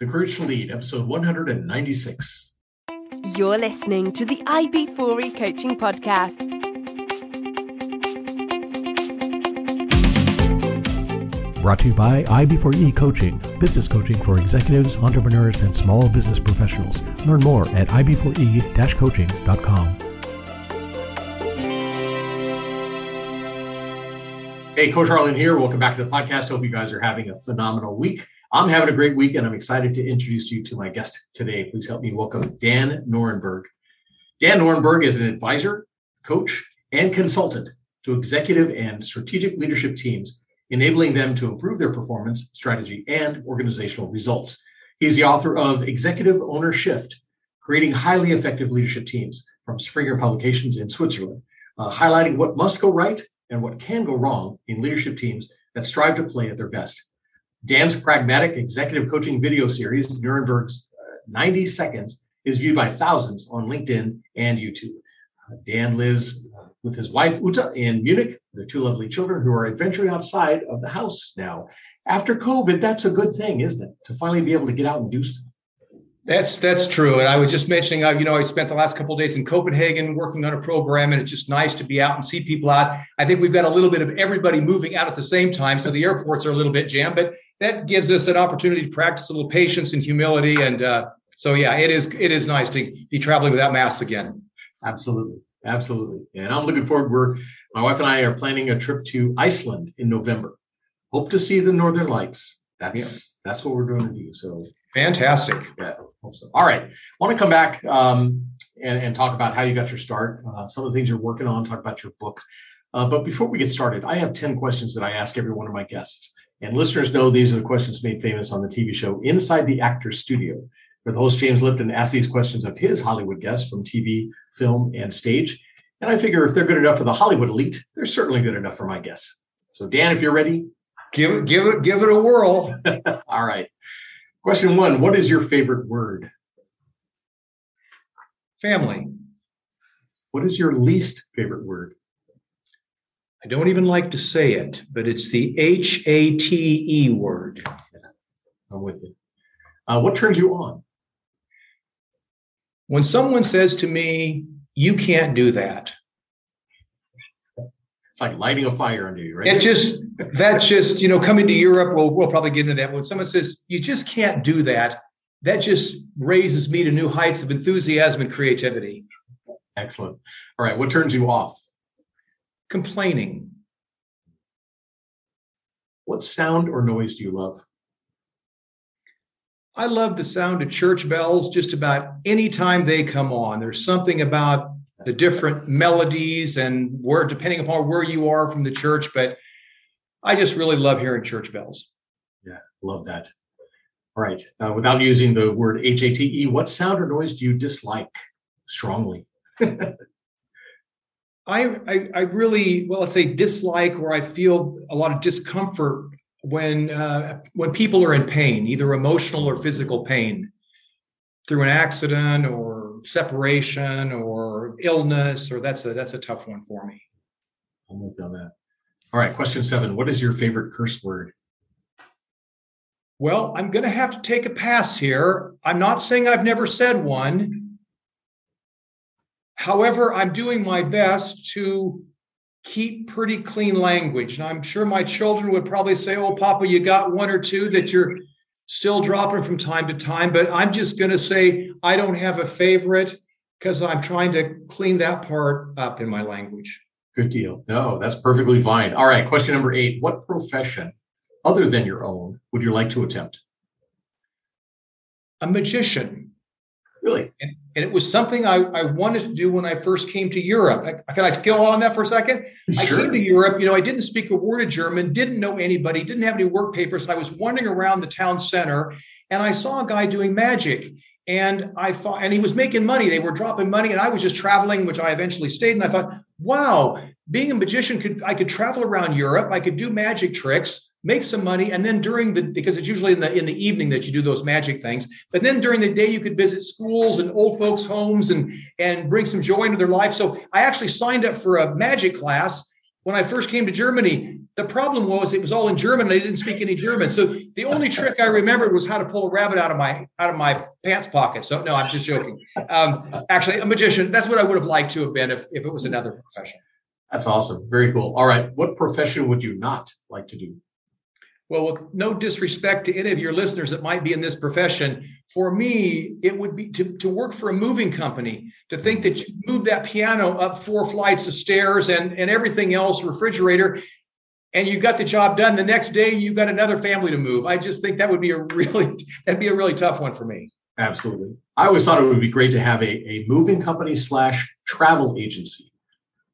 The Courage to Lead, episode 196. You're listening to the IB4E Coaching Podcast. Brought to you by IB4E Coaching, business coaching for executives, entrepreneurs, and small business professionals. Learn more at ib4e-coaching.com. Hey, Coach Harlan here. Welcome back to the podcast. Hope you guys are having a phenomenal week. I'm having a great week, and I'm excited to introduce you to my guest today. Please help me welcome Dan Norenberg. Dan Norenberg is an advisor, coach, and consultant to executive and strategic leadership teams, enabling them to improve their performance, strategy, and organizational results. He's the author of Executive Ownershift, Creating Highly Effective Leadership Teams from Springer Publications in Switzerland, uh, highlighting what must go right and what can go wrong in leadership teams that strive to play at their best. Dan's pragmatic executive coaching video series, Norenberg's uh, 90 Seconds, is viewed by thousands on LinkedIn and YouTube. Uh, Dan lives uh, with his wife, Uta, in Munich, their two lovely children who are adventuring outside of the house now. After COVID, that's a good thing, isn't it? To finally be able to get out and do stuff. That's that's true, and I was just mentioning, uh, you know, I spent the last couple of days in Copenhagen working on a program, and it's just nice to be out and see people out. I think we've got a little bit of everybody moving out at the same time, so the airports are a little bit jammed, but that gives us an opportunity to practice a little patience and humility, and uh, so yeah, it is it is nice to be traveling without masks again. Absolutely, absolutely, and I'm looking forward. We're my wife and I are planning a trip to Iceland in November. Hope to see the Northern Lights. That's yeah. that's what we're going to do. So Fantastic. Yeah. All right. I want to come back um, and, and, talk about how you got your start, uh, some of the things you're working on, talk about your book. Uh, but before we get started, I have 10 questions that I ask every one of my guests. And listeners know these are the questions made famous on the TV show Inside the Actor's Studio, where the host James Lipton asks these questions of his Hollywood guests from TV, film, and stage. And I figure if they're good enough for the Hollywood elite, they're certainly good enough for my guests. So, Dan, if you're ready, give it, give it, give it a whirl. All right. Question one What is your favorite word? Family. What is your least favorite word? I don't even like to say it, but it's the H A T E word. I'm with you. Uh, what turns you on? When someone says to me, You can't do that. It's like lighting a fire under you, right? It just that's just you know coming to Europe. We'll we'll probably get into that. When someone says you just can't do that, that just raises me to new heights of enthusiasm and creativity. Excellent. All right, what turns you off? Complaining. What sound or noise do you love? I love the sound of church bells just about any time they come on. There's something about the different melodies and where depending upon where you are from the church but i just really love hearing church bells. Yeah love that. All right uh, without using the word h-a-t-e what sound or noise do you dislike strongly? I, I, I really well let's say dislike or i feel a lot of discomfort when uh, when people are in pain either emotional or physical pain through an accident or separation or illness, or that's a that's a tough one for me. I'm with you on that. All right, question seven. What is your favorite curse word? Well, I'm going to have to take a pass here. I'm not saying I've never said one. However, I'm doing my best to keep pretty clean language. And I'm sure my children would probably say, Oh, Papa, you got one or two that you're still dropping from time to time, but I'm just going to say I don't have a favorite because I'm trying to clean that part up in my language. Good deal. No, that's perfectly fine. All right. Question number eight What profession other than your own would you like to attempt? A magician. Really? And, and it was something I, I, wanted to do when I first came to Europe. I, can I go on that for a second? Sure. I came to Europe, you know, I didn't speak a word of German, didn't know anybody, didn't have any work papers. And I was wandering around the town center and I saw a guy doing magic. And I thought, and he was making money. They were dropping money, and I was just traveling, which I eventually stayed. And I thought, wow, being a magician could I could travel around Europe, I could do magic tricks, make some money and then during the because it's usually in the in the evening that you do those magic things but then during the day you could visit schools and old folks homes and and bring some joy into their life so i actually signed up for a magic class when I first came to Germany, the problem was it was all in German and I didn't speak any German. So the only trick I remembered was how to pull a rabbit out of my out of my pants pocket. So no, I'm just joking. Um, actually, a magician. That's what I would have liked to have been if, if it was another profession. That's awesome. Very cool. All right. What profession would you not like to do? Well, with no disrespect to any of your listeners that might be in this profession, for me, it would be to, to work for a moving company, to think that you move that piano up four flights of stairs and, and everything else, refrigerator, and you got the job done. The next day, you got another family to move. I just think that would be a really, that'd be a really tough one for me. Absolutely. I always thought it would be great to have a, a moving company slash travel agency.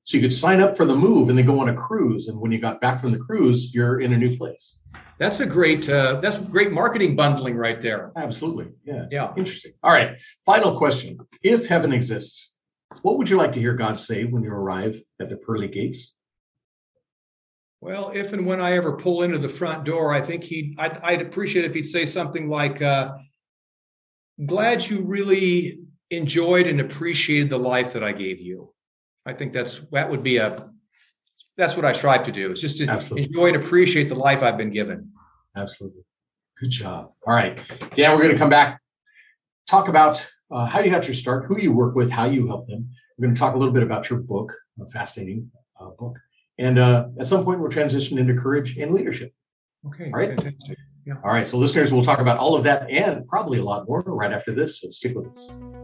So you could sign up for the move and then go on a cruise. And when you got back from the cruise, you're in a new place. That's a great uh, that's great marketing bundling right there. Absolutely. Yeah. Yeah. Interesting. All right. Final question. If heaven exists, what would you like to hear God say when you arrive at the pearly gates? Well, if and when I ever pull into the front door, I think he'd I'd, I'd appreciate if he'd say something like, uh, "Glad you really enjoyed and appreciated the life that I gave you." I think that's that would be a that's what I strive to do. It's just to Absolutely. enjoy and appreciate the life I've been given. Absolutely. Good job. All right, Dan, we're going to come back, talk about uh, how you got your start, who you work with, how you help them. We're going to talk a little bit about your book, a fascinating uh, book. And uh, at some point, we'll transition into courage and leadership. Okay. All right. Fantastic. Yeah. All right. So, listeners, we'll talk about all of that and probably a lot more right after this. So, stick with us.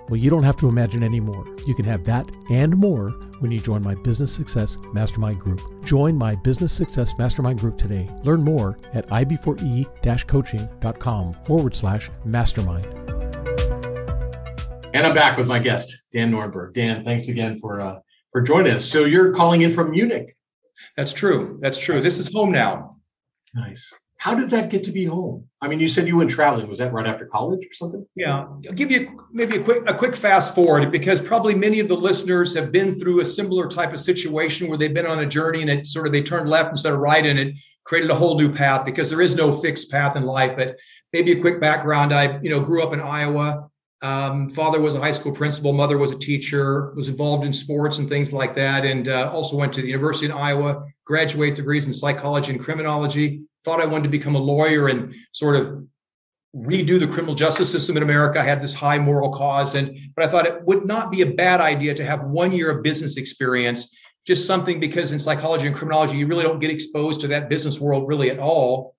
Well, you don't have to imagine anymore. You can have that and more when you join my Business Success Mastermind Group. Join my Business Success Mastermind Group today. Learn more at ib4e coaching.com forward slash mastermind. And I'm back with my guest, Dan Norenberg. Dan, thanks again for uh, for joining us. So you're calling in from Munich. That's true. That's true. This is home now. Nice. How did that get to be home? I mean, you said you went traveling. Was that right after college or something? Yeah, I'll give you maybe a quick a quick fast forward because probably many of the listeners have been through a similar type of situation where they've been on a journey and it sort of they turned left instead of right and it created a whole new path because there is no fixed path in life. But maybe a quick background: I you know grew up in Iowa. Um, father was a high school principal, mother was a teacher, was involved in sports and things like that, and uh, also went to the University in Iowa, graduate degrees in psychology and criminology thought I wanted to become a lawyer and sort of redo the criminal justice system in America. I had this high moral cause, and but I thought it would not be a bad idea to have one year of business experience, just something because in psychology and criminology you really don't get exposed to that business world really at all.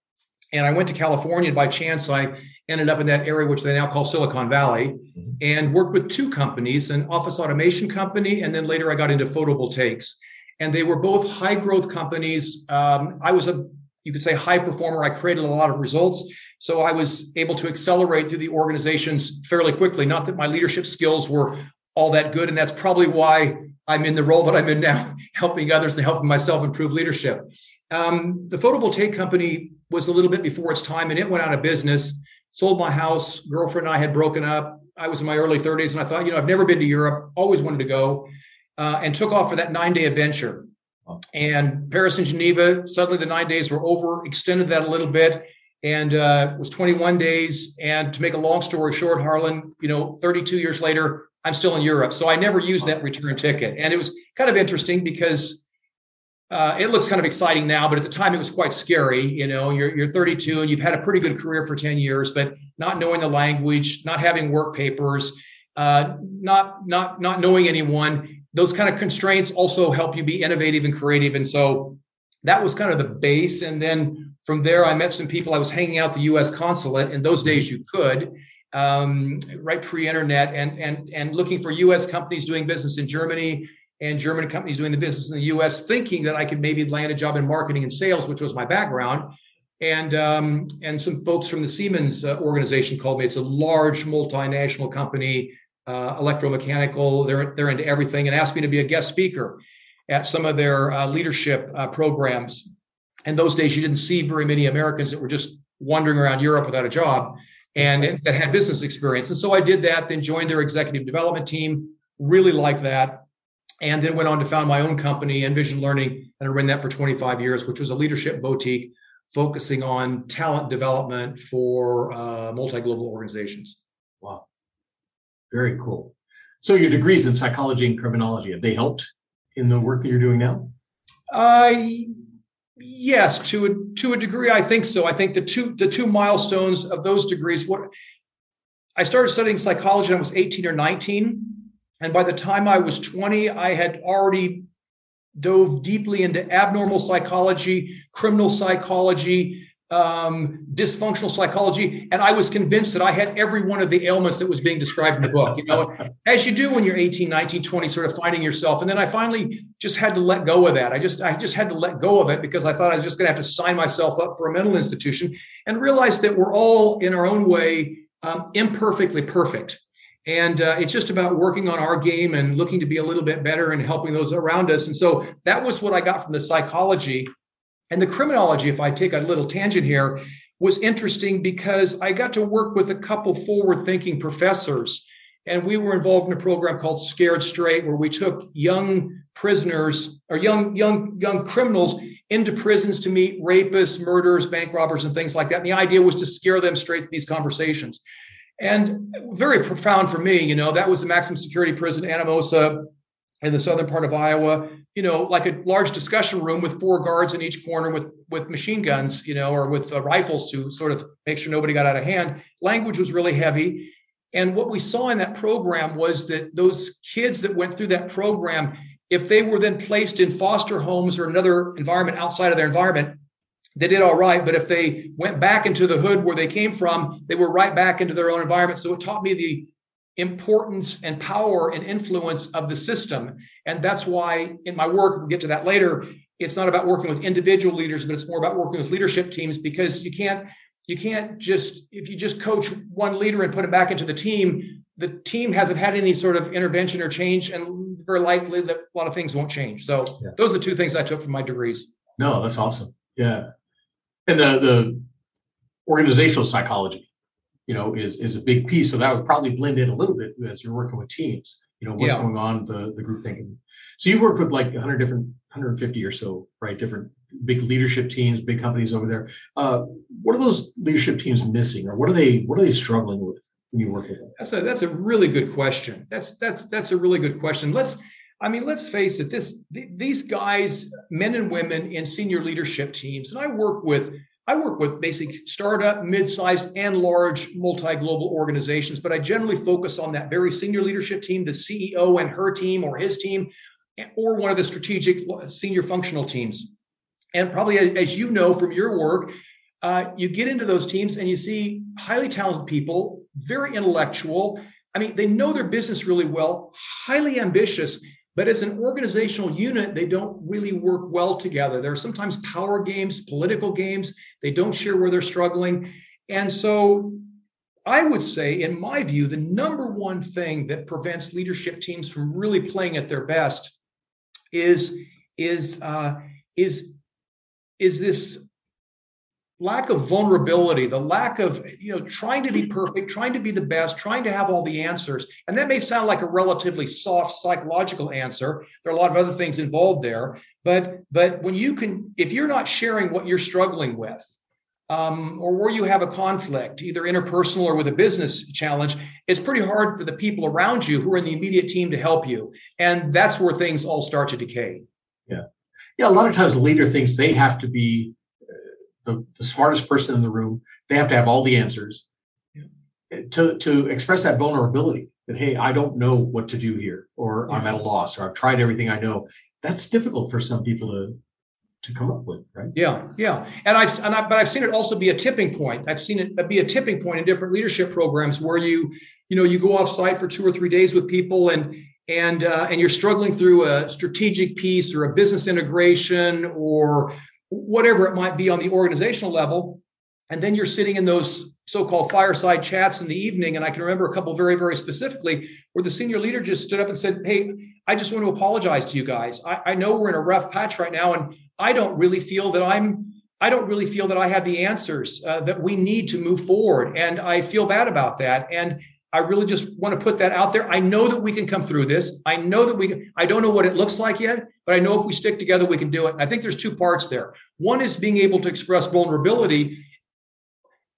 And I went to California, and by chance I ended up in that area which they now call Silicon Valley, mm-hmm. and worked with two companies, an office automation company, and then later I got into photovoltaics. And they were both high growth companies. Um, I was a you could say high performer. I created a lot of results. So I was able to accelerate through the organizations fairly quickly. Not that my leadership skills were all that good. And that's probably why I'm in the role that I'm in now, helping others and helping myself improve leadership. Um, the photovoltaic company was a little bit before its time and it went out of business. Sold my house. Girlfriend and I had broken up. I was in my early 30s and I thought, you know, I've never been to Europe, always wanted to go, uh, and took off for that nine day adventure. And Paris and Geneva, suddenly the nine days were over, extended that a little bit, and uh, was 21 days. And to make a long story short, Harlan, you know, 32 years later, I'm still in Europe. So I never used that return ticket. And it was kind of interesting because uh, it looks kind of exciting now, but at the time it was quite scary. You know, you're, you're 32 and you've had a pretty good career for 10 years, but not knowing the language, not having work papers, uh, not not not knowing anyone those kind of constraints also help you be innovative and creative. And so that was kind of the base. And then from there, I met some people. I was hanging out the U.S. consulate. In those days, you could um, right pre-internet, and and and looking for U.S. companies doing business in Germany and German companies doing the business in the U.S., thinking that I could maybe land a job in marketing and sales, which was my background. And um, and some folks from the Siemens uh, organization called me. It's a large multinational company uh, electromechanical. They're they're into everything, and asked me to be a guest speaker at some of their uh, leadership uh, programs. And those days, you didn't see very many Americans that were just wandering around Europe without a job. and that had business experience. And so I did that, then joined their executive development team, really liked that. And then went on to found my own company, Envision Learning, and I ran that for 25 years, which was a leadership boutique focusing on talent development for uh, multi-global organizations. Very cool. So your degrees in psychology and criminology, have they helped in the work that you're doing now? Uh, yes, to a, to a degree, I think so. I think the two the two milestones of those degrees. What I started studying psychology when I was 18 or 19, and by the time I was 20, I had already dove deeply into abnormal psychology, criminal psychology, um, dysfunctional psychology, and I was convinced that I had every one of the ailments that was being described in the book. You know, as you do when you're 18, 19, 20, sort of finding yourself. And then I finally just had to let go of that. I just, I just had to let go of it because I thought I was just going to have to sign myself up for a mental institution and realize that we're all in our own way um, imperfectly perfect. And uh, it's just about working on our game and looking to be a little bit better and helping those around us. And so that was what I got from the psychology and the criminology, if I take a little tangent here, was interesting because I got to work with a couple forward thinking professors. And we were involved in a program called Scared Straight, where we took young prisoners or young, young, young criminals into prisons to meet rapists, murderers, bank robbers, and things like that. And the idea was to scare them straight to these conversations. And very profound for me, you know, that was the maximum security prison, Anamosa, in the southern part of Iowa, you know, like a large discussion room with four guards in each corner with with machine guns, you know, or with uh, rifles to sort of make sure nobody got out of hand. Language was really heavy, and what we saw in that program was that those kids that went through that program, if they were then placed in foster homes or another environment outside of their environment, they did all right. But if they went back into the hood where they came from, they were right back into their own environment. So it taught me the importance and power and influence of the system. And that's why in my work, we'll get to that later, it's not about working with individual leaders, but it's more about working with leadership teams because you can't you can't just if you just coach one leader and put it back into the team, the team hasn't had any sort of intervention or change, and very likely that a lot of things won't change. So yeah. those are the two things I took from my degrees. No, that's awesome. Yeah. And the the organizational psychology you know, is is a big piece. So that would probably blend in a little bit as you're working with teams. You know, what's yeah. going on, the the group thinking. So you work with like 100 different, 150 or so, right? Different big leadership teams, big companies over there. Uh, what are those leadership teams missing, or what are they what are they struggling with when you work with them? That's a that's a really good question. That's that's that's a really good question. Let's I mean, let's face it. This these guys, men and women in senior leadership teams, and I work with I work with basic startup, mid-sized, and large multi-global organizations, but I generally focus on that very senior leadership team, the CEO and her team or his team, or one of the strategic senior functional teams. And probably as you know from your work, uh, you get into those teams and you see highly talented people, very intellectual. I mean, they know their business really well, highly ambitious, but as an organizational unit, they don't really work well together. There are sometimes power games, political games. They don't share where they're struggling. And so I would say, in my view, the number one thing that prevents leadership teams from really playing at their best is is uh, is is this lack of vulnerability, the lack of, you know, trying to be perfect, trying to be the best, trying to have all the answers. And that may sound like a relatively soft psychological answer. There are a lot of other things involved there. But but when you can, if you're not sharing what you're struggling with, um, or where you have a conflict, either interpersonal or with a business challenge, it's pretty hard for the people around you who are in the immediate team to help you. And that's where things all start to decay. Yeah. Yeah. A lot of times the leader thinks they have to be the, the smartest person in the room. They have to have all the answers. To, to express that vulnerability that, hey, I don't know what to do here, or yeah. I'm at a loss, or I've tried everything I know. That's difficult for some people to to come up with, right? Yeah, yeah. And I've and I, but I've seen it also be a tipping point. I've seen it be a tipping point in different leadership programs where you, you know, you go off site for two or three days with people and and uh, and you're struggling through a strategic piece or a business integration or whatever it might be on the organizational level. And then you're sitting in those so-called fireside chats in the evening. And I can remember a couple very, very specifically where the senior leader just stood up and said, Hey, I just want to apologize to you guys. I, I know we're in a rough patch right now, and I don't really feel that I'm I don't really feel that I have the answers uh, that we need to move forward. And I feel bad about that. And I really just want to put that out there. I know that we can come through this. I know that we can, I don't know what it looks like yet, but I know if we stick together, we can do it. And I think there's two parts there. One is being able to express vulnerability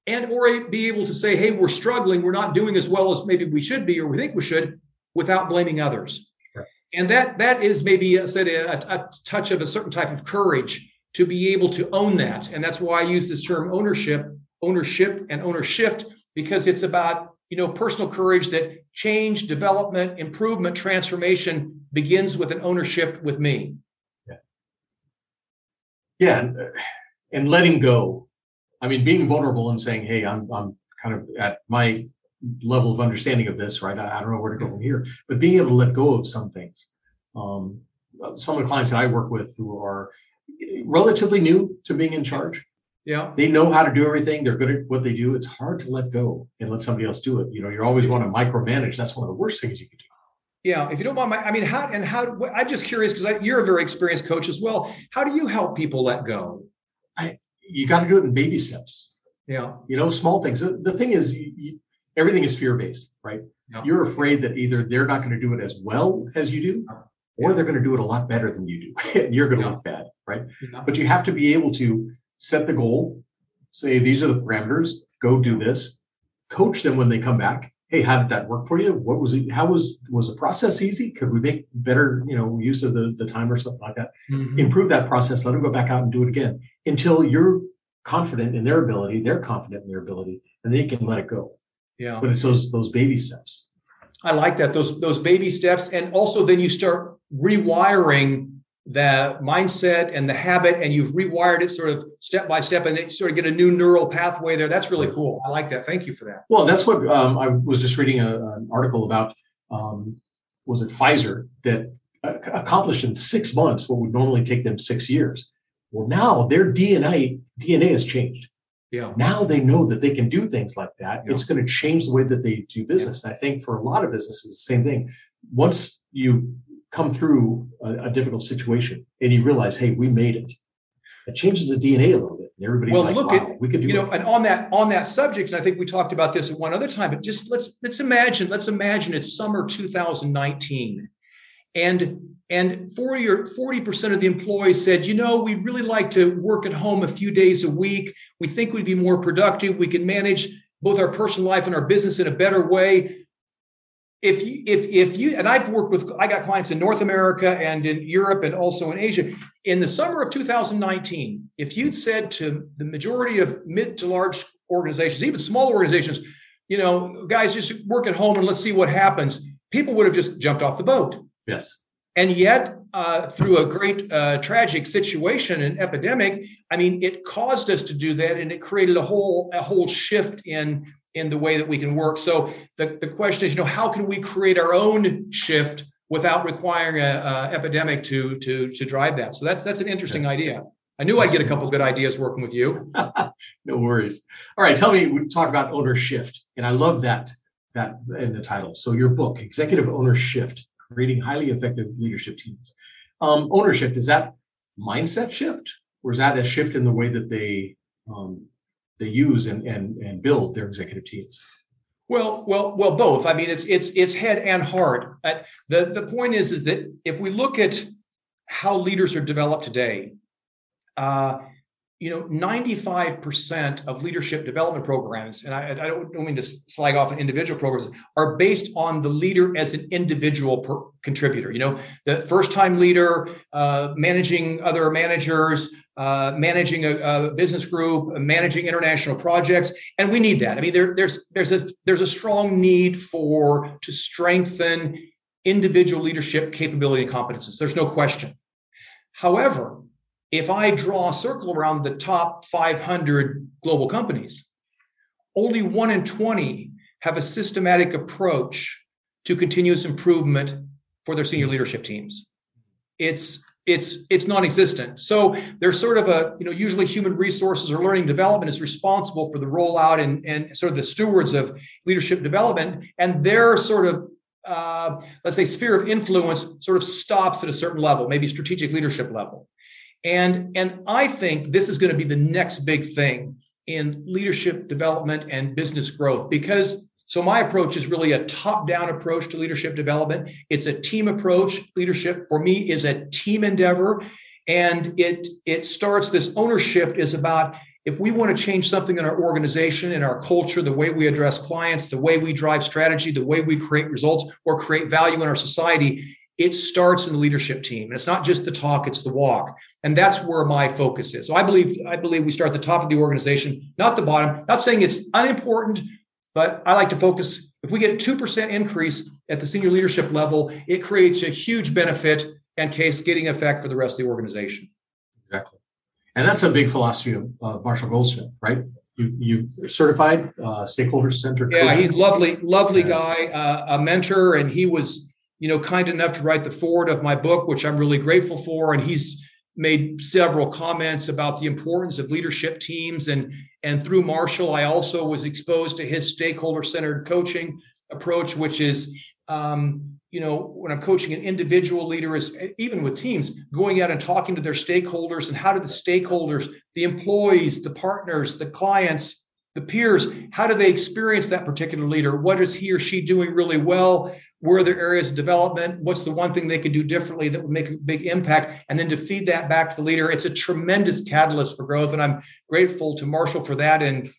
and or be able to say, hey, we're struggling, we're not doing as well as maybe we should be or we think we should without blaming others. Right. And that that is maybe a, a, a touch of a certain type of courage to be able to own that. And that's why I use this term ownership, ownership and ownership, because it's about you know personal courage that change, development, improvement, transformation begins with an ownership with me. Yeah. Yeah, and, and letting go. I mean, being vulnerable and saying, "Hey, I'm I'm kind of at my level of understanding of this, right? I, I don't know where to go from here." But being able to let go of some things. Um, some of the clients that I work with who are relatively new to being in charge. Yeah. They know how to do everything. They're good at what they do. It's hard to let go and let somebody else do it. You know, you always want to micromanage. That's one of the worst things you can do. Yeah, if you don't mind, my, I mean, how and how? I'm just curious because you're a very experienced coach as well. How do you help people let go? I, you got to do it in baby steps. Yeah, you know, small things. The, the thing is, you, you, everything is fear based, right? Yeah. You're afraid that either they're not going to do it as well as you do, or they're going to do it a lot better than you do. and you're going to yeah. look bad, right? Yeah. But you have to be able to set the goal, say, these are the parameters, go do this, coach them when they come back. Hey, how did that work for you? What was it? How was was the process easy? Could we make better, you know, use of the, the time or something like that? Mm-hmm. Improve that process, let them go back out and do it again until you're confident in their ability, they're confident in their ability, and they can let it go. Yeah. But it's those those baby steps. I like that those those baby steps, and also then you start rewiring the mindset and the habit, and you've rewired it sort of step by step, and they sort of get a new neural pathway there. That's really cool. I like that. Thank you for that. Well, that's what um, I was just reading a, an article about. Um, was it Pfizer that accomplished in six months what would normally take them six years? Well, now their DNA DNA has changed. Yeah. Now they know that they can do things like that. Yeah. It's going to change the way that they do business. Yeah. And I think for a lot of businesses, the same thing. Once you come through a, a, difficult situation and you realize, hey, we made it, it changes the DNA a little bit. And everybody's well, like, look wow, at, we could do you know, and on that on that subject, and I think we talked about this at one other time, but just let's let's imagine, let's imagine it's summer 2019 and and 40 or 40% of the employees said, you know, we'd really like to work at home a few days a week. We think we'd be more productive. We can manage both our personal life and our business in a better way. If you, if if you and I've worked with I got clients in North America and in Europe and also in Asia. In the summer of 2019, if you'd said to the majority of mid to large organizations, even small organizations, you know, guys, just work at home and let's see what happens, people would have just jumped off the boat Yes. And yet, uh, through a great uh, tragic situation and epidemic, I mean, it caused us to do that, and it created a whole a whole shift in in the way that we can work. So the, the question is, you know, how can we create our own shift without requiring a, epidemic to to to drive that? So that's that's an interesting yeah. idea. I knew I'd get a couple good ideas working with you. no worries. All right, tell me. We talked about ownershift, and I love that that in the title. So your book, Executive Ownershift creating highly effective leadership teams. Um, ownership is that mindset shift, or is that a shift in the way that they um, they use and, and and build their executive teams? Well, well, well, both. I mean, it's it's it's head and heart. The the point is is that if we look at how leaders are developed today, uh, you know, 95% of leadership development programs, and I, I don't, mean to slag off an individual programs, are based on the leader as an individual per, contributor. You know, the first time leader, uh, managing other managers, uh, managing a, a, business group, managing international projects, and we need that. I mean, there, there's there's a there's a strong need for to strengthen individual leadership capability and competences. There's no question. However, if I draw a circle around the top 500 global companies, only one in 20 have a systematic approach to continuous improvement for their senior leadership teams. It's it's it's non-existent. So there's sort of a you know usually human resources or learning development is responsible for the rollout and and sort of the stewards of leadership development, and their sort of uh, let's say sphere of influence sort of stops at a certain level, maybe strategic leadership level. And, and I think this is going to be the next big thing in leadership development and business growth because so my approach is really a top-down approach to leadership development. It's a team approach. Leadership for me is a team endeavor. And it it starts this ownership is about if we want to change something in our organization, in our culture, the way we address clients, the way we drive strategy, the way we create results or create value in our society, it starts in the leadership team. And it's not just the talk, it's the walk. And that's where my focus is. So I believe I believe we start at the top of the organization, not the bottom. Not saying it's unimportant, but I like to focus. If we get a 2% increase at the senior leadership level, it creates a huge benefit and cascading effect for the rest of the organization. Exactly. And that's a big philosophy of uh, Marshall Goldsmith, right? You you certified uh, stakeholder centered. Yeah, coaching. he's lovely, lovely yeah. guy, uh, a mentor, and he was you know kind enough to write the foreword of my book, which I'm really grateful for. And he's made several comments about the importance of leadership teams and and through Marshall, I also was exposed to his stakeholder centered coaching approach, which is um, you know, when I'm coaching an individual leader, is even with teams, going out and talking to their stakeholders and how do the stakeholders, the employees, the partners, the clients, the peers, how do they experience that particular leader? What is he or she doing really well? Where are their areas of development? What's the one thing they could do differently that would make a big impact? And then to feed that back to the leader, it's a tremendous catalyst for growth. And I'm grateful to Marshall for that and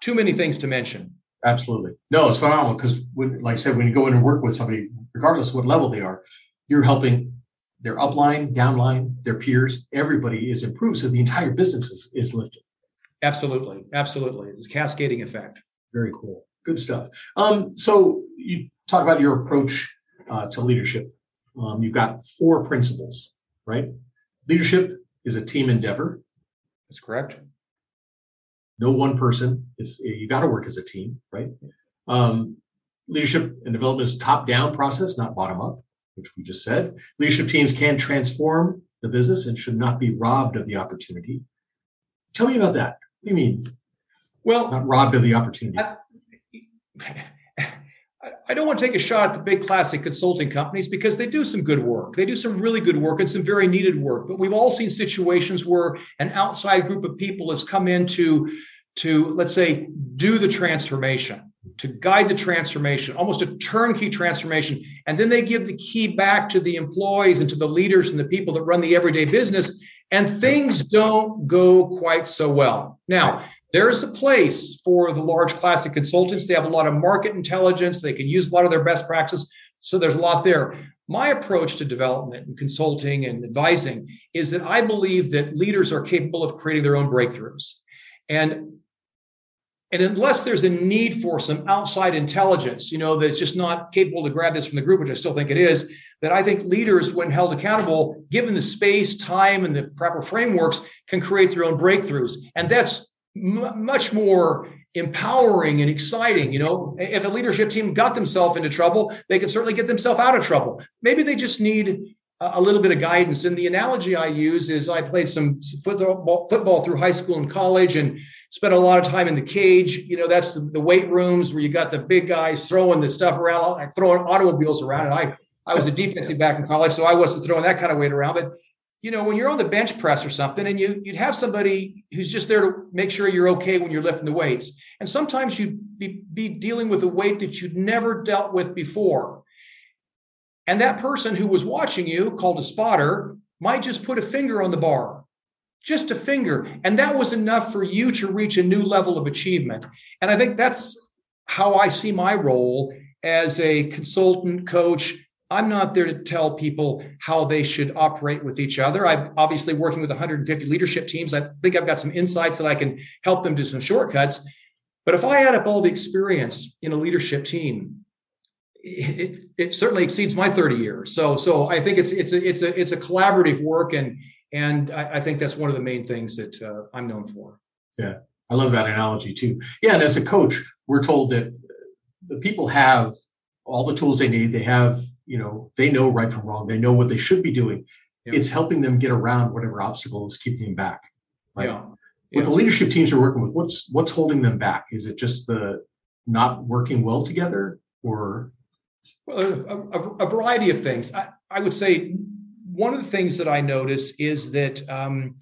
too many things to mention. Absolutely. No, it's phenomenal because, like I said, when you go in and work with somebody, regardless of what level they are, you're helping their upline, downline, their peers. Everybody is improved. So the entire business is, is lifted. Absolutely. Absolutely. It's a cascading effect. Very cool. Good stuff. Um, so you talk about your approach uh, to leadership. Um, you've got four principles, right? Leadership is a team endeavor. That's correct no one person is you got to work as a team right um, leadership and development is top down process not bottom up which we just said leadership teams can transform the business and should not be robbed of the opportunity tell me about that what do you mean well not robbed of the opportunity I, I don't want to take a shot at the big classic consulting companies because they do some good work. They do some really good work and some very needed work. But we've all seen situations where an outside group of people has come in to, to let's say, do the transformation, to guide the transformation, almost a turnkey transformation. And then they give the key back to the employees and to the leaders and the people that run the everyday business. And things don't go quite so well. Now, there's a place for the large classic consultants. They have a lot of market intelligence. They can use a lot of their best practices. So there's a lot there. My approach to development and consulting and advising is that I believe that leaders are capable of creating their own breakthroughs. And and unless there's a need for some outside intelligence, you know, that's just not capable to grab this from the group, which I still think it is, that I think leaders, when held accountable, given the space, time, and the proper frameworks, can create their own breakthroughs. And that's much more empowering and exciting. You know, if a leadership team got themselves into trouble, they can certainly get themselves out of trouble. Maybe they just need a little bit of guidance. And the analogy I use is I played some football, football through high school and college and spent a lot of time in the cage. You know, that's the, the weight rooms where you got the big guys throwing the stuff around, like throwing automobiles around. And I, I was a defensive back in college, so I wasn't throwing that kind of weight around. But you know, when you're on the bench press or something, and you you'd have somebody who's just there to make sure you're okay when you're lifting the weights, and sometimes you'd be, be dealing with a weight that you'd never dealt with before, and that person who was watching you, called a spotter, might just put a finger on the bar, just a finger, and that was enough for you to reach a new level of achievement. And I think that's how I see my role as a consultant, coach, I'm not there to tell people how they should operate with each other. I'm obviously working with 150 leadership teams. I think I've got some insights that I can help them do some shortcuts. But if I add up all the experience in a leadership team, it, it certainly exceeds my 30 years. So, so I think it's it's a it's a it's a collaborative work, and and I, I think that's one of the main things that uh, I'm known for. Yeah, I love that analogy too. Yeah, and as a coach, we're told that the people have all the tools they need. They have you know they know right from wrong. They know what they should be doing. Yeah. it's helping them get around whatever obstacle is keeping them back. Right yeah. with the leadership teams you're working with what's what's holding them back? Is it just the not working well together or? Well, a, a, a variety of things. I, I would say one of the things that I notice is that um,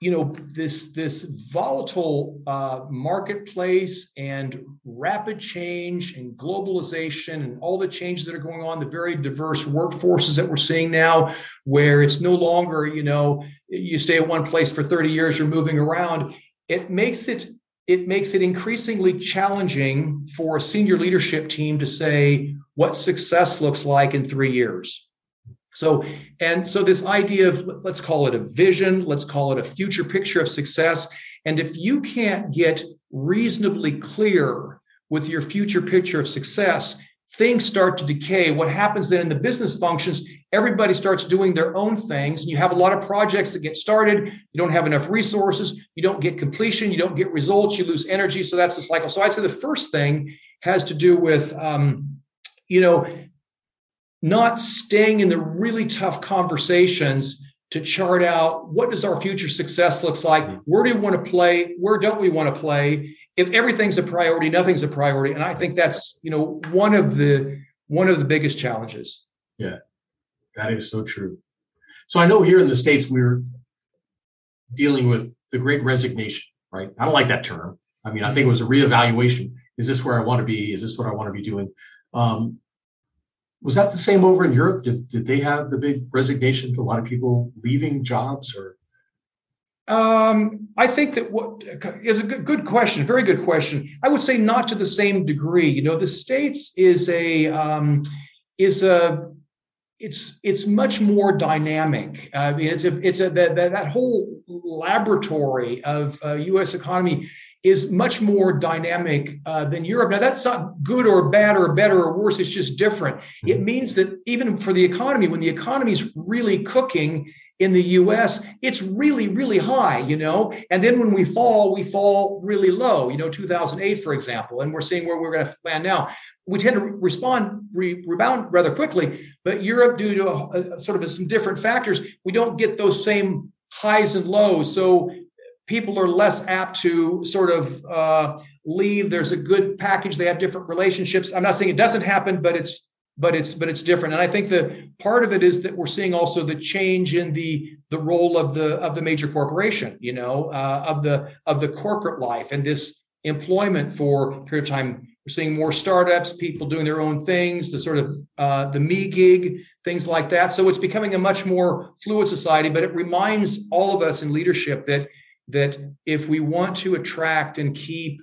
you know this this volatile uh, marketplace and rapid change and globalization and all the changes that are going on the very diverse workforces that we're seeing now where it's no longer you know you stay at one place for 30 years you're moving around it makes it it makes it increasingly challenging for a senior leadership team to say what success looks like in 3 years so, and so this idea of let's call it a vision, let's call it a future picture of success. And if you can't get reasonably clear with your future picture of success, things start to decay. What happens then in the business functions, everybody starts doing their own things. And you have a lot of projects that get started. You don't have enough resources. You don't get completion. You don't get results. You lose energy. So that's the cycle. So I'd say the first thing has to do with, um, you know, not staying in the really tough conversations to chart out what does our future success looks like mm-hmm. where do we want to play where don't we want to play? If everything's a priority nothing's a priority. And i think that's you know one of the one of the biggest challenges. Yeah that is so true. So i know here in the states we're dealing with the great resignation right? I don't like that term. I mean i think it was a reevaluation. Is this where i want to be? Is this what i want to be doing? Um, was that the same over in Europe? Did, did they have the big resignation? To a lot of people leaving jobs or? Um, I think that what is a good, good question, very good question. I would say not to the same degree. You know, the states is a um, is a it's it's much more dynamic. I mean, it's a it's a that that, that whole laboratory of uh, U.S. economy is much more dynamic uh, than Europe. Now, that's not good or bad or better or worse. It's just different. Mm-hmm. It means that even for the economy, when the economy is really cooking in the US, it's really, really high, you know? And then when we fall, we fall really low, you know, 2008, for example, and we're seeing where we're going to land now. We tend to respond, re- rebound rather quickly, but Europe, due to a, a, sort of some different factors, we don't get those same highs and lows. So people are less apt to sort of uh, leave. There's a good package. They have different relationships. I'm not saying it doesn't happen, but it's but it's but it's different. And I think the part of it is that we're seeing also the change in the the role of the of the major corporation. You know, uh, of the of the corporate life and this employment for a period of time. We're seeing more startups, people doing their own things, the sort of uh, the me gig, things like that. So it's becoming a much more fluid society. But it reminds all of us in leadership that that if we want to attract and keep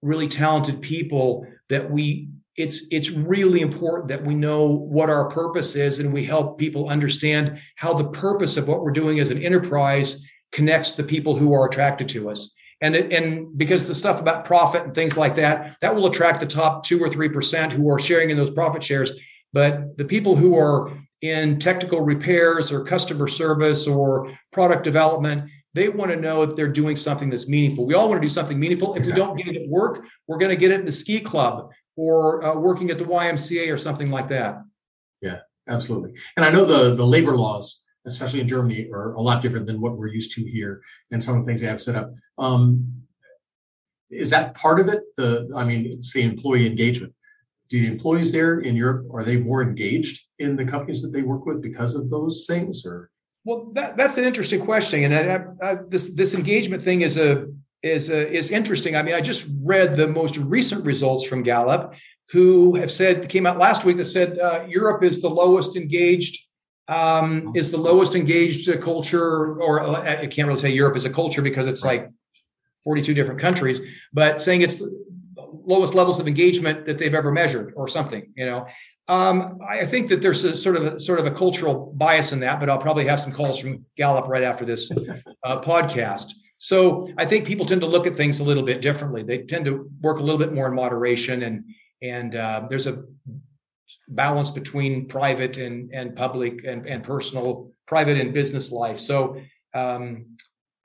really talented people that we it's it's really important that we know what our purpose is and we help people understand how the purpose of what we're doing as an enterprise connects the people who are attracted to us. And it, and because the stuff about profit and things like that that will attract the top 2 or 3% who are sharing in those profit shares. But the people who are in technical repairs or customer service or product development they want to know if they're doing something that's meaningful. We all want to do something meaningful. If exactly. we don't get it at work, we're going to get it in the ski club or uh, working at the YMCA or something like that. Yeah, absolutely. And I know the the labor laws, especially in Germany, are a lot different than what we're used to here, and some of the things they have set up. Um, is that part of it? The I mean, it's the employee engagement. Do the employees there in Europe are they more engaged in the companies that they work with because of those things, or well, that, that's an interesting question, and I, I, this this engagement thing is a is a, is interesting. I mean, I just read the most recent results from Gallup, who have said came out last week that said uh, Europe is the lowest engaged um, is the lowest engaged culture, or uh, I can't really say Europe is a culture because it's like 42 different countries, but saying it's lowest levels of engagement that they've ever measured or something, you know. Um, I think that there's a sort of a, sort of a cultural bias in that, but I'll probably have some calls from Gallup right after this uh, podcast. So I think people tend to look at things a little bit differently. They tend to work a little bit more in moderation, and and uh, there's a balance between private and and public and and personal, private and business life. So um,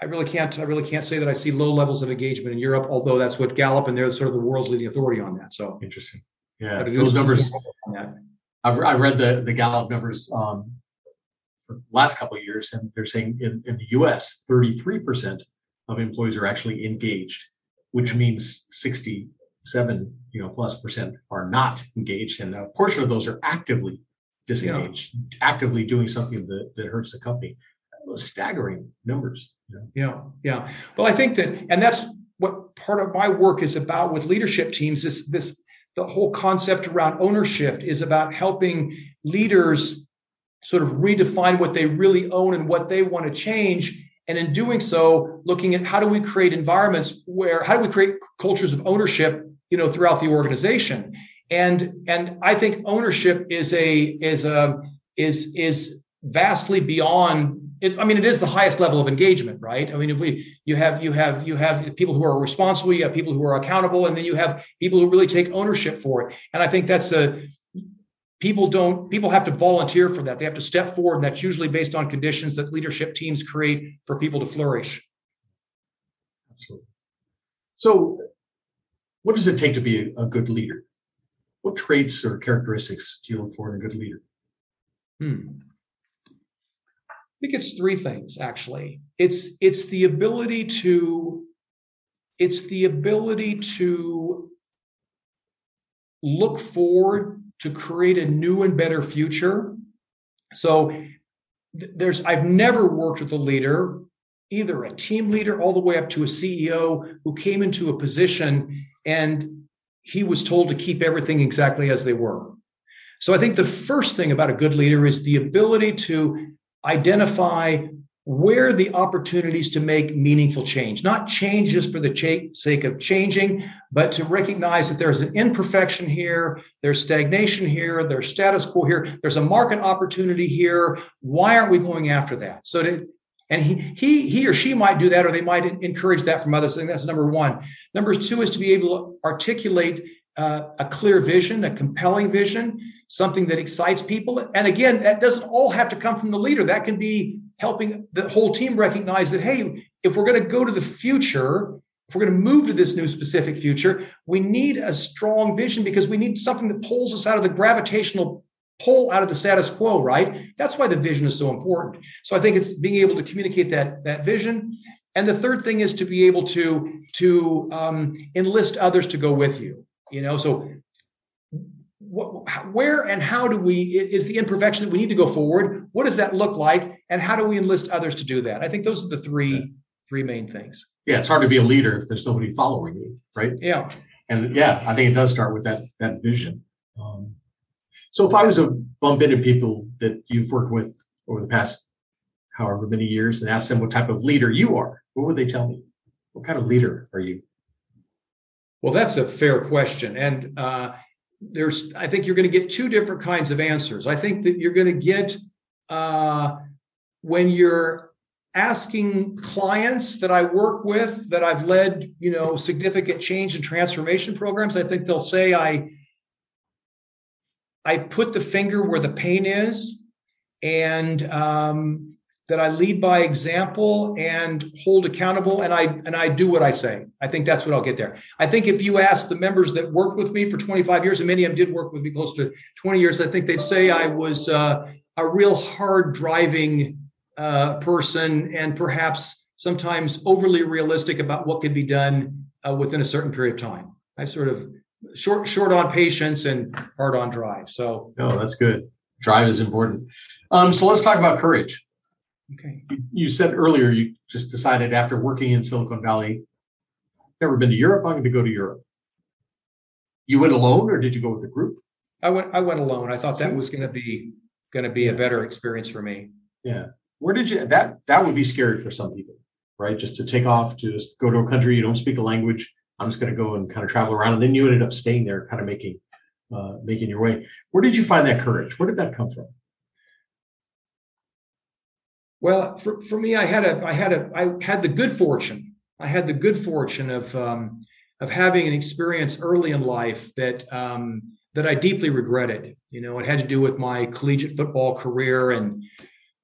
I really can't I really can't say that I see low levels of engagement in Europe, although that's what Gallup and they're sort of the world's leading authority on that. So interesting. Yeah, those numbers. I've, I've read the the Gallup numbers um, for the last couple of years, and they're saying in, in the U.S. 33 percent of employees are actually engaged, which means 67 you know plus percent are not engaged, and a portion of those are actively disengaged, yeah. actively doing something that, that hurts the company. Those staggering numbers. Yeah, yeah. Well, I think that, and that's what part of my work is about with leadership teams. Is this the whole concept around ownership is about helping leaders sort of redefine what they really own and what they want to change. And in doing so looking at how do we create environments where how do we create cultures of ownership you know throughout the organization? And and i think ownership is a is a is is vastly beyond it, I mean, it is the highest level of engagement, right? I mean, if we you have you have you have people who are responsible, you have people who are accountable, and then you have people who really take ownership for it. And I think that's a people don't people have to volunteer for that they have to step forward and that's usually based on conditions that leadership teams create for people to flourish absolutely so what does it take to be a good leader what traits or characteristics do you look for in a good leader hmm. I think it's three things actually it's it's the ability to it's the ability to look forward to create a new and better future. So there's I've never worked with a leader, either a team leader all the way up to a CEO who came into a position and he was told to keep everything exactly as they were. So I think the first thing about a good leader is the ability to identify where the opportunities to make meaningful change, not changes for the sake of changing, but to recognize that there's an imperfection here, there's stagnation here, there's status quo here, there's a market opportunity here. Why aren't we going after that? So to, and he he he or she might do that, or they might encourage that from others. I think that's number one. Number two is to be able to articulate uh, a clear vision, a compelling vision, something that excites people. And again, that doesn't all have to come from the leader. That can be helping the whole team recognize that, hey, if we're going to go to the future, if we're going to move to this new specific future, we need a strong vision because we need something that pulls us out of the gravitational pull out of the status quo, right? That's why the vision is so important. So I think it's being able to communicate that, that vision. And the third thing is to be able to, to um, enlist others to go with you. You know, so what, where and how do we is the imperfection that we need to go forward what does that look like and how do we enlist others to do that? I think those are the three three main things. Yeah it's hard to be a leader if there's nobody following you right? Yeah. And yeah i think it does start with that that vision. Um, so if i was to bump into people that you've worked with over the past however many years and ask them what type of leader you are what would they tell me? What kind of leader are you well that's a fair question. And uh, there's i think you're going to get two different kinds of answers. I think that you're going to get uh, when you're asking clients that i work with that i've led you know significant change and transformation programs i think they'll say i i put the finger where the pain is and um, that I lead by example and hold accountable and I and I do what I say. I think that's what I'll get there. I think if you ask the members that worked with me for 25 years, and many of them did work with me close to 20 years, I think they'd say I was uh, a real hard driving uh, person and perhaps sometimes overly realistic about what could be done uh, within a certain period of time. I sort of short short on patience and hard on drive. So oh, that's good. Drive is important. Um, so let's talk about courage Okay. You said earlier you just decided after working in Silicon Valley, never been to Europe. I'm going to go to Europe. You went alone, or did you go with a group? I went. I went alone. I thought that was going to be going to be a better experience for me. Yeah. Where did you? That that would be scary for some people, right? Just to take off to just go to a country you don't speak the language. I'm just going to go and kind of travel around, and then you ended up staying there, kind of making uh, making your way. Where did you find that courage? Where did that come from? Well, for, for me, I had a I had a I had the good fortune. I had the good fortune of um, of having an experience early in life that um, that I deeply regretted. You know, it had to do with my collegiate football career and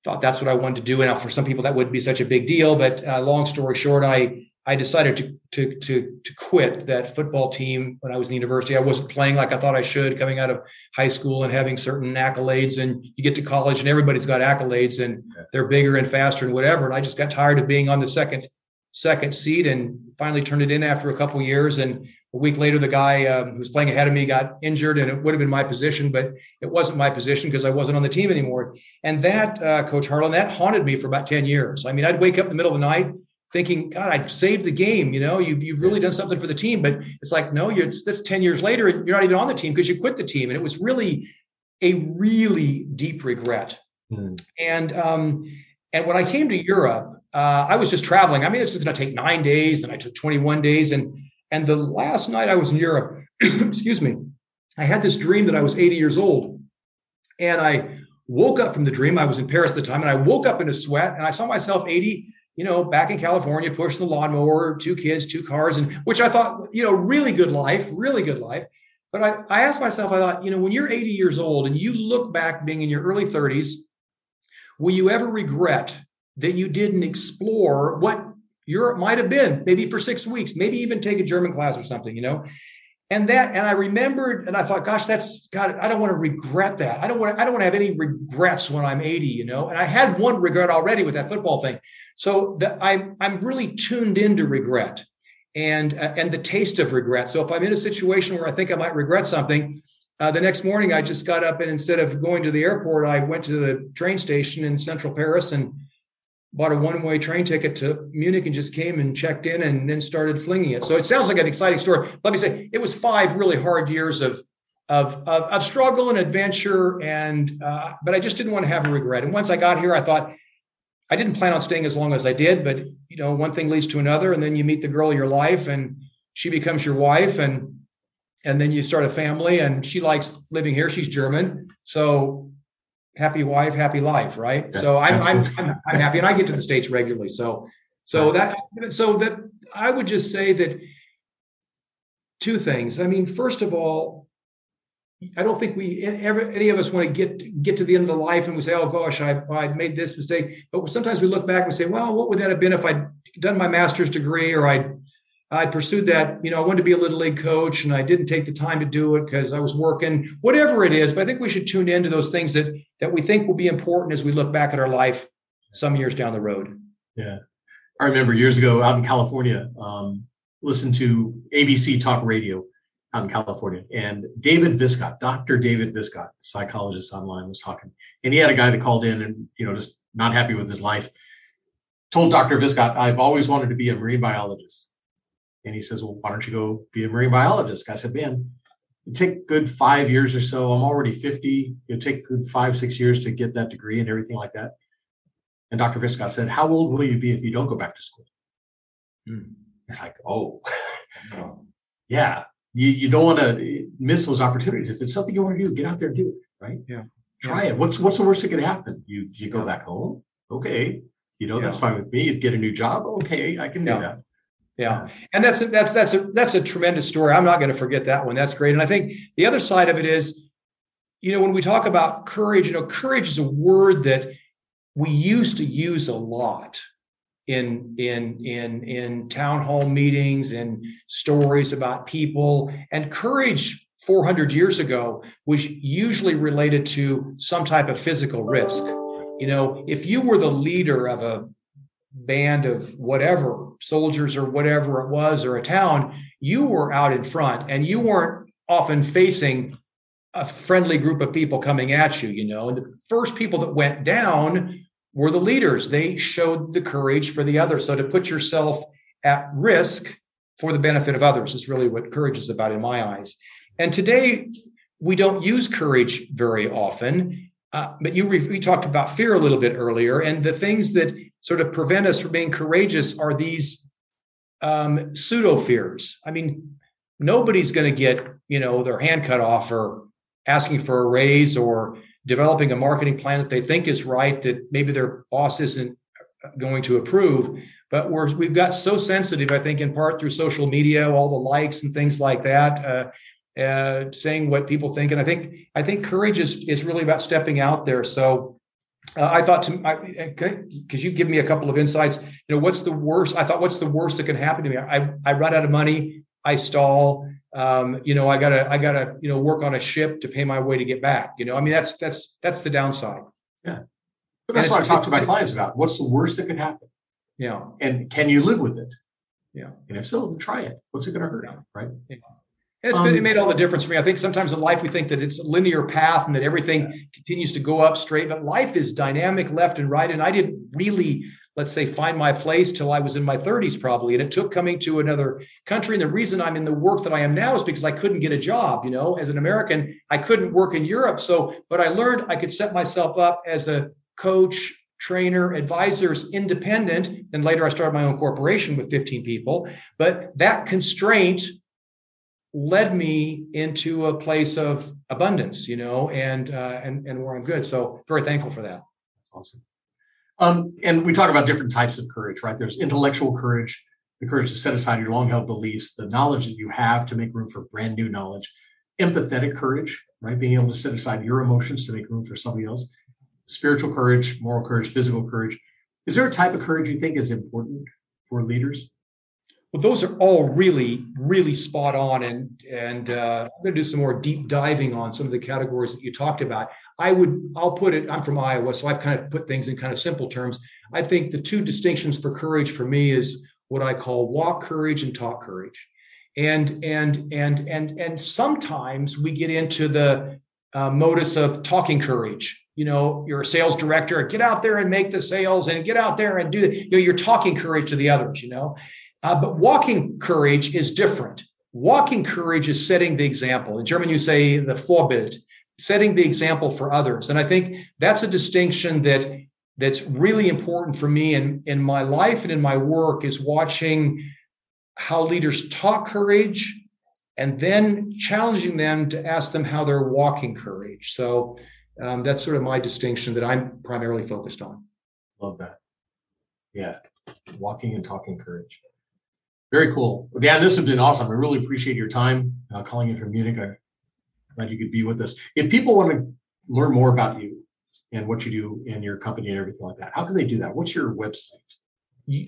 thought that's what I wanted to do. And for some people that wouldn't be such a big deal. But uh, long story short, I I decided to to to to quit that football team when I was in university. I wasn't playing like I thought I should coming out of high school and having certain accolades. And you get to college and everybody's got accolades and they're bigger and faster and whatever. And I just got tired of being on the second second seat and finally turned it in after a couple years. And a week later, the guy um, who was playing ahead of me got injured, and it would have been my position, but it wasn't my position because I wasn't on the team anymore. And that, uh, Coach Harlan, that haunted me for about 10 years. I mean, I'd wake up in the middle of the night thinking, God, I've saved the game. You know, you've, you've really done something for the team. But it's like, no, you're, that's 10 years later, and you're not even on the team because you quit the team. And it was really a really deep regret. Hmm. And um, and when I came to Europe, uh, I was just traveling. I mean, it's just going to take nine days, and I took 21 days. And and the last night I was in Europe, excuse me, I had this dream that I was 80 years old, and I woke up from the dream. I was in Paris at the time, and I woke up in a sweat, and I saw myself 80 you know, back in California, pushing the lawnmower, two kids, two cars, and which I thought, you know, really good life, really good life. But I, I asked myself, I thought, you know, when you're 80 years old and you look back being in your early 30s, will you ever regret that you didn't explore what Europe might have been, maybe for six weeks, maybe even take a German class or something, you know? And that, and I remembered, and I thought, gosh, that's God, I don't want to regret that. I don't want, I don't want to have any regrets when I'm 80, you know. And I had one regret already with that football thing. So that I'm I'm really tuned into regret and uh, and the taste of regret. So if I'm in a situation where I think I might regret something, uh, the next morning I just got up and instead of going to the airport, I went to the train station in central Paris and bought a one-way train ticket to Munich and just came and checked in and then started flinging it. So it sounds like an exciting story. Let me say it was five really hard years of of of, of struggle and adventure, and uh, but I just didn't want to have a regret. And once I got here, I thought I didn't plan on staying as long as I did, but you know, one thing leads to another, and then you meet the girl of your life, and she becomes your wife, and and then you start a family, and she likes living here. She's German, so happy wife, happy life, right? Yeah, so I'm, I'm, I'm I'm happy, and I get to the states regularly. So so nice. that so that I would just say that two things. I mean, first of all, I don't think we ever any of us want to get get to the end of the life and we say, "Oh gosh, I I made this mistake." But sometimes we look back and say, "Well, what would that have been if I'd done my master's degree or I I pursued that, you know, I wanted to be a little league coach and I didn't take the time to do it because I was working, whatever it is. But I think we should tune into those things that that we think will be important as we look back at our life some years down the road. Yeah. I remember years ago out in California, um, listened to ABC Talk Radio out in California. And David Viscott, Dr. David Viscott, psychologist online, was talking. And he had a guy that called in and, you know, just not happy with his life. Told Dr. Viscott, I've always wanted to be a marine biologist. And he says, Well, why don't you go be a marine biologist? I said, Man, it take good five years or so. I'm already 50. It take good five, six years to get that degree and everything like that. And Dr. Viscott said, How old will you be if you don't go back to school? Hmm. It's like, oh, yeah you, you don't want to miss those opportunities. If it's something you want to do, get out there and do it, right? Yeah. Try it. What's what's the worst that could happen? You you go back home. Okay. You know, yeah. that's fine with me. You get a new job. Okay, I can do that. Yeah. And that's a, that's that's a that's a tremendous story. I'm not going to forget that one. That's great. And I think the other side of it is, you know, when we talk about courage, you know, courage is a word that we used to use a lot in in in in town hall meetings and stories about people and courage 400 years ago was usually related to some type of physical risk you know if you were the leader of a band of whatever soldiers or whatever it was or a town you were out in front and you weren't often facing a friendly group of people coming at you you know and the first people that went down were the leaders. They showed the courage for the other. So to put yourself at risk for the benefit of others is really what courage is about in my eyes. And today we don't use courage very often. Uh, but you we talked about fear a little bit earlier, and the things that sort of prevent us from being courageous are these um, pseudo fears. I mean, nobody's going to get you know their hand cut off or asking for a raise or developing a marketing plan that they think is right that maybe their boss isn't going to approve. But we're we've got so sensitive i think in part through social media all the likes and things like that uh, uh, saying what people think. And i think i think courage is is really about stepping out there. So uh, i thought to because you give me a couple of insights you know what's the worst i thought what's the worst that can happen to me i i run out of money i stall um, you know, I gotta, I gotta, you know, work on a ship to pay my way to get back. You know, I mean, that's that's that's the downside. Yeah, but that's what I talk to my clients about. What's the worst that could happen? Yeah. And can you live with it? Yeah. And if so, then try it. What's it going to hurt? Yeah. Right. Yeah. And it's Um, it made all the difference for me. I think sometimes in life we think that it's a linear path and that everything continues to go up straight, but life is dynamic left and right. And I didn't really, let's say, find my place till I was in my 30s, probably. And it took coming to another country. And the reason I'm in the work that I am now is because I couldn't get a job. You know, as an American, I couldn't work in Europe. So, but I learned I could set myself up as a coach, trainer, advisors, independent. Then later I started my own corporation with 15 people. But that constraint led me into a place of abundance, you know, and uh, and and where I'm good. So very thankful for that. That's awesome. Um, and we talk about different types of courage, right? There's intellectual courage, the courage to set aside your long held beliefs, the knowledge that you have to make room for brand new knowledge, empathetic courage, right? Being able to set aside your emotions to make room for somebody else, spiritual courage, moral courage, physical courage. Is there a type of courage you think is important for leaders? Well, those are all really, really spot on, and and uh, I'm going to do some more deep diving on some of the categories that you talked about. I would, I'll put it. I'm from Iowa, so I've kind of put things in kind of simple terms. I think the two distinctions for courage for me is what I call walk courage and talk courage, and and and and and sometimes we get into the uh, modus of talking courage. You know, you're a sales director, get out there and make the sales, and get out there and do. You know, you're talking courage to the others. You know. Uh, but walking courage is different. Walking courage is setting the example. In German, you say the Vorbild, setting the example for others. And I think that's a distinction that that's really important for me in, in my life and in my work is watching how leaders talk courage and then challenging them to ask them how they're walking courage. So um, that's sort of my distinction that I'm primarily focused on. Love that. Yeah. Walking and talking courage. Very cool. Dan, this has been awesome. I really appreciate your time uh, calling in from Munich. I'm glad you could be with us. If people want to learn more about you and what you do in your company and everything like that, how can they do that? What's your website?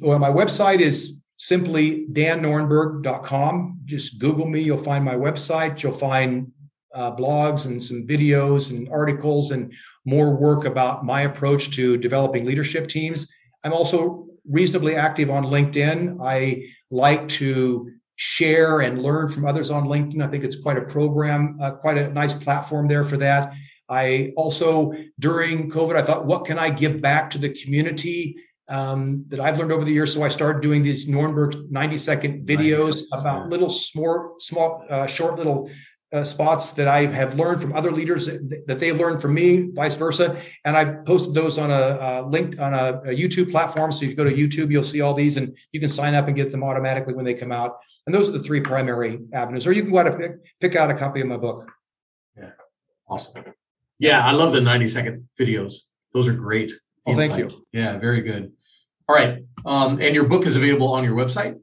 Well, my website is simply dannorenberg.com. Just Google me. You'll find my website. You'll find uh, blogs and some videos and articles and more work about my approach to developing leadership teams. I'm also reasonably active on LinkedIn. I like to share and learn from others on LinkedIn. I think it's quite a program, uh, quite a nice platform there for that. I also, during COVID, I thought, what can I give back to the community um, that I've learned over the years? So I started doing these Norenberg 90 second videos about yeah. little small, small, uh, short little uh, spots that I have learned from other leaders that, that they've learned from me, vice versa. And I posted those on a, a link on a, a, YouTube platform. So if you go to YouTube, you'll see all these, and you can sign up and get them automatically when they come out. And those are the three primary avenues. Or you can go out and pick, pick out a copy of my book. Yeah, awesome. Yeah, I love the 90 second videos. Those are great. Oh, thank you. Yeah, very good. All right. Um, and your book is available on your website?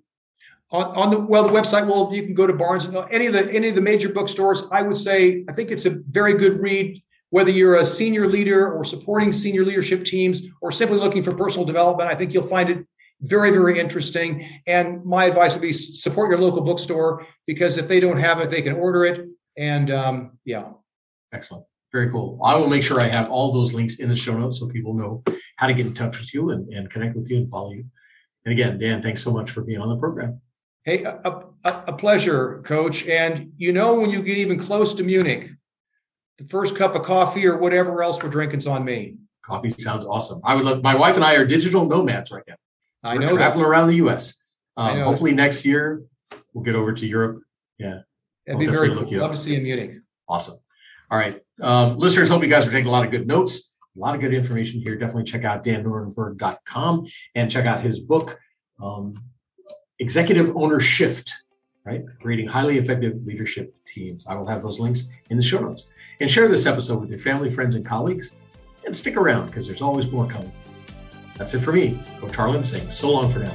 On, on the well the website well you can go to barnes and any of the any of the major bookstores. I would say i think it's a very good read whether you're a senior leader or supporting senior leadership teams or simply looking for personal development i think you'll find it very very interesting. And my advice would be support your local bookstore because if they don't have it they can order it. And um, yeah. Excellent. Very cool. I will make sure i have all those links in the show notes so people know how to get in touch with you and, and connect with you and follow you. And again dan thanks so much for being on the program Hey, a, a, a, pleasure, coach. And you know, when you get even close to Munich, the first cup of coffee or whatever else we're drinking's on me. Coffee sounds awesome. I would love, my wife and I are digital nomads right now. So I know traveling that. around the US. Um, hopefully that. next year we'll get over to Europe. Yeah. It'd be very cool. Love to see you in Munich. Awesome. All right. Um, listeners, hope you guys are taking a lot of good notes. A lot of good information here. Definitely check out dannorenberg.com and check out his book. Um, Executive Ownershift, right? Creating highly effective leadership teams. I will have those links in the show notes. And share this episode with your family, friends, and colleagues. And stick around because there's always more coming. That's it for me, Coach Harlan saying so long for now.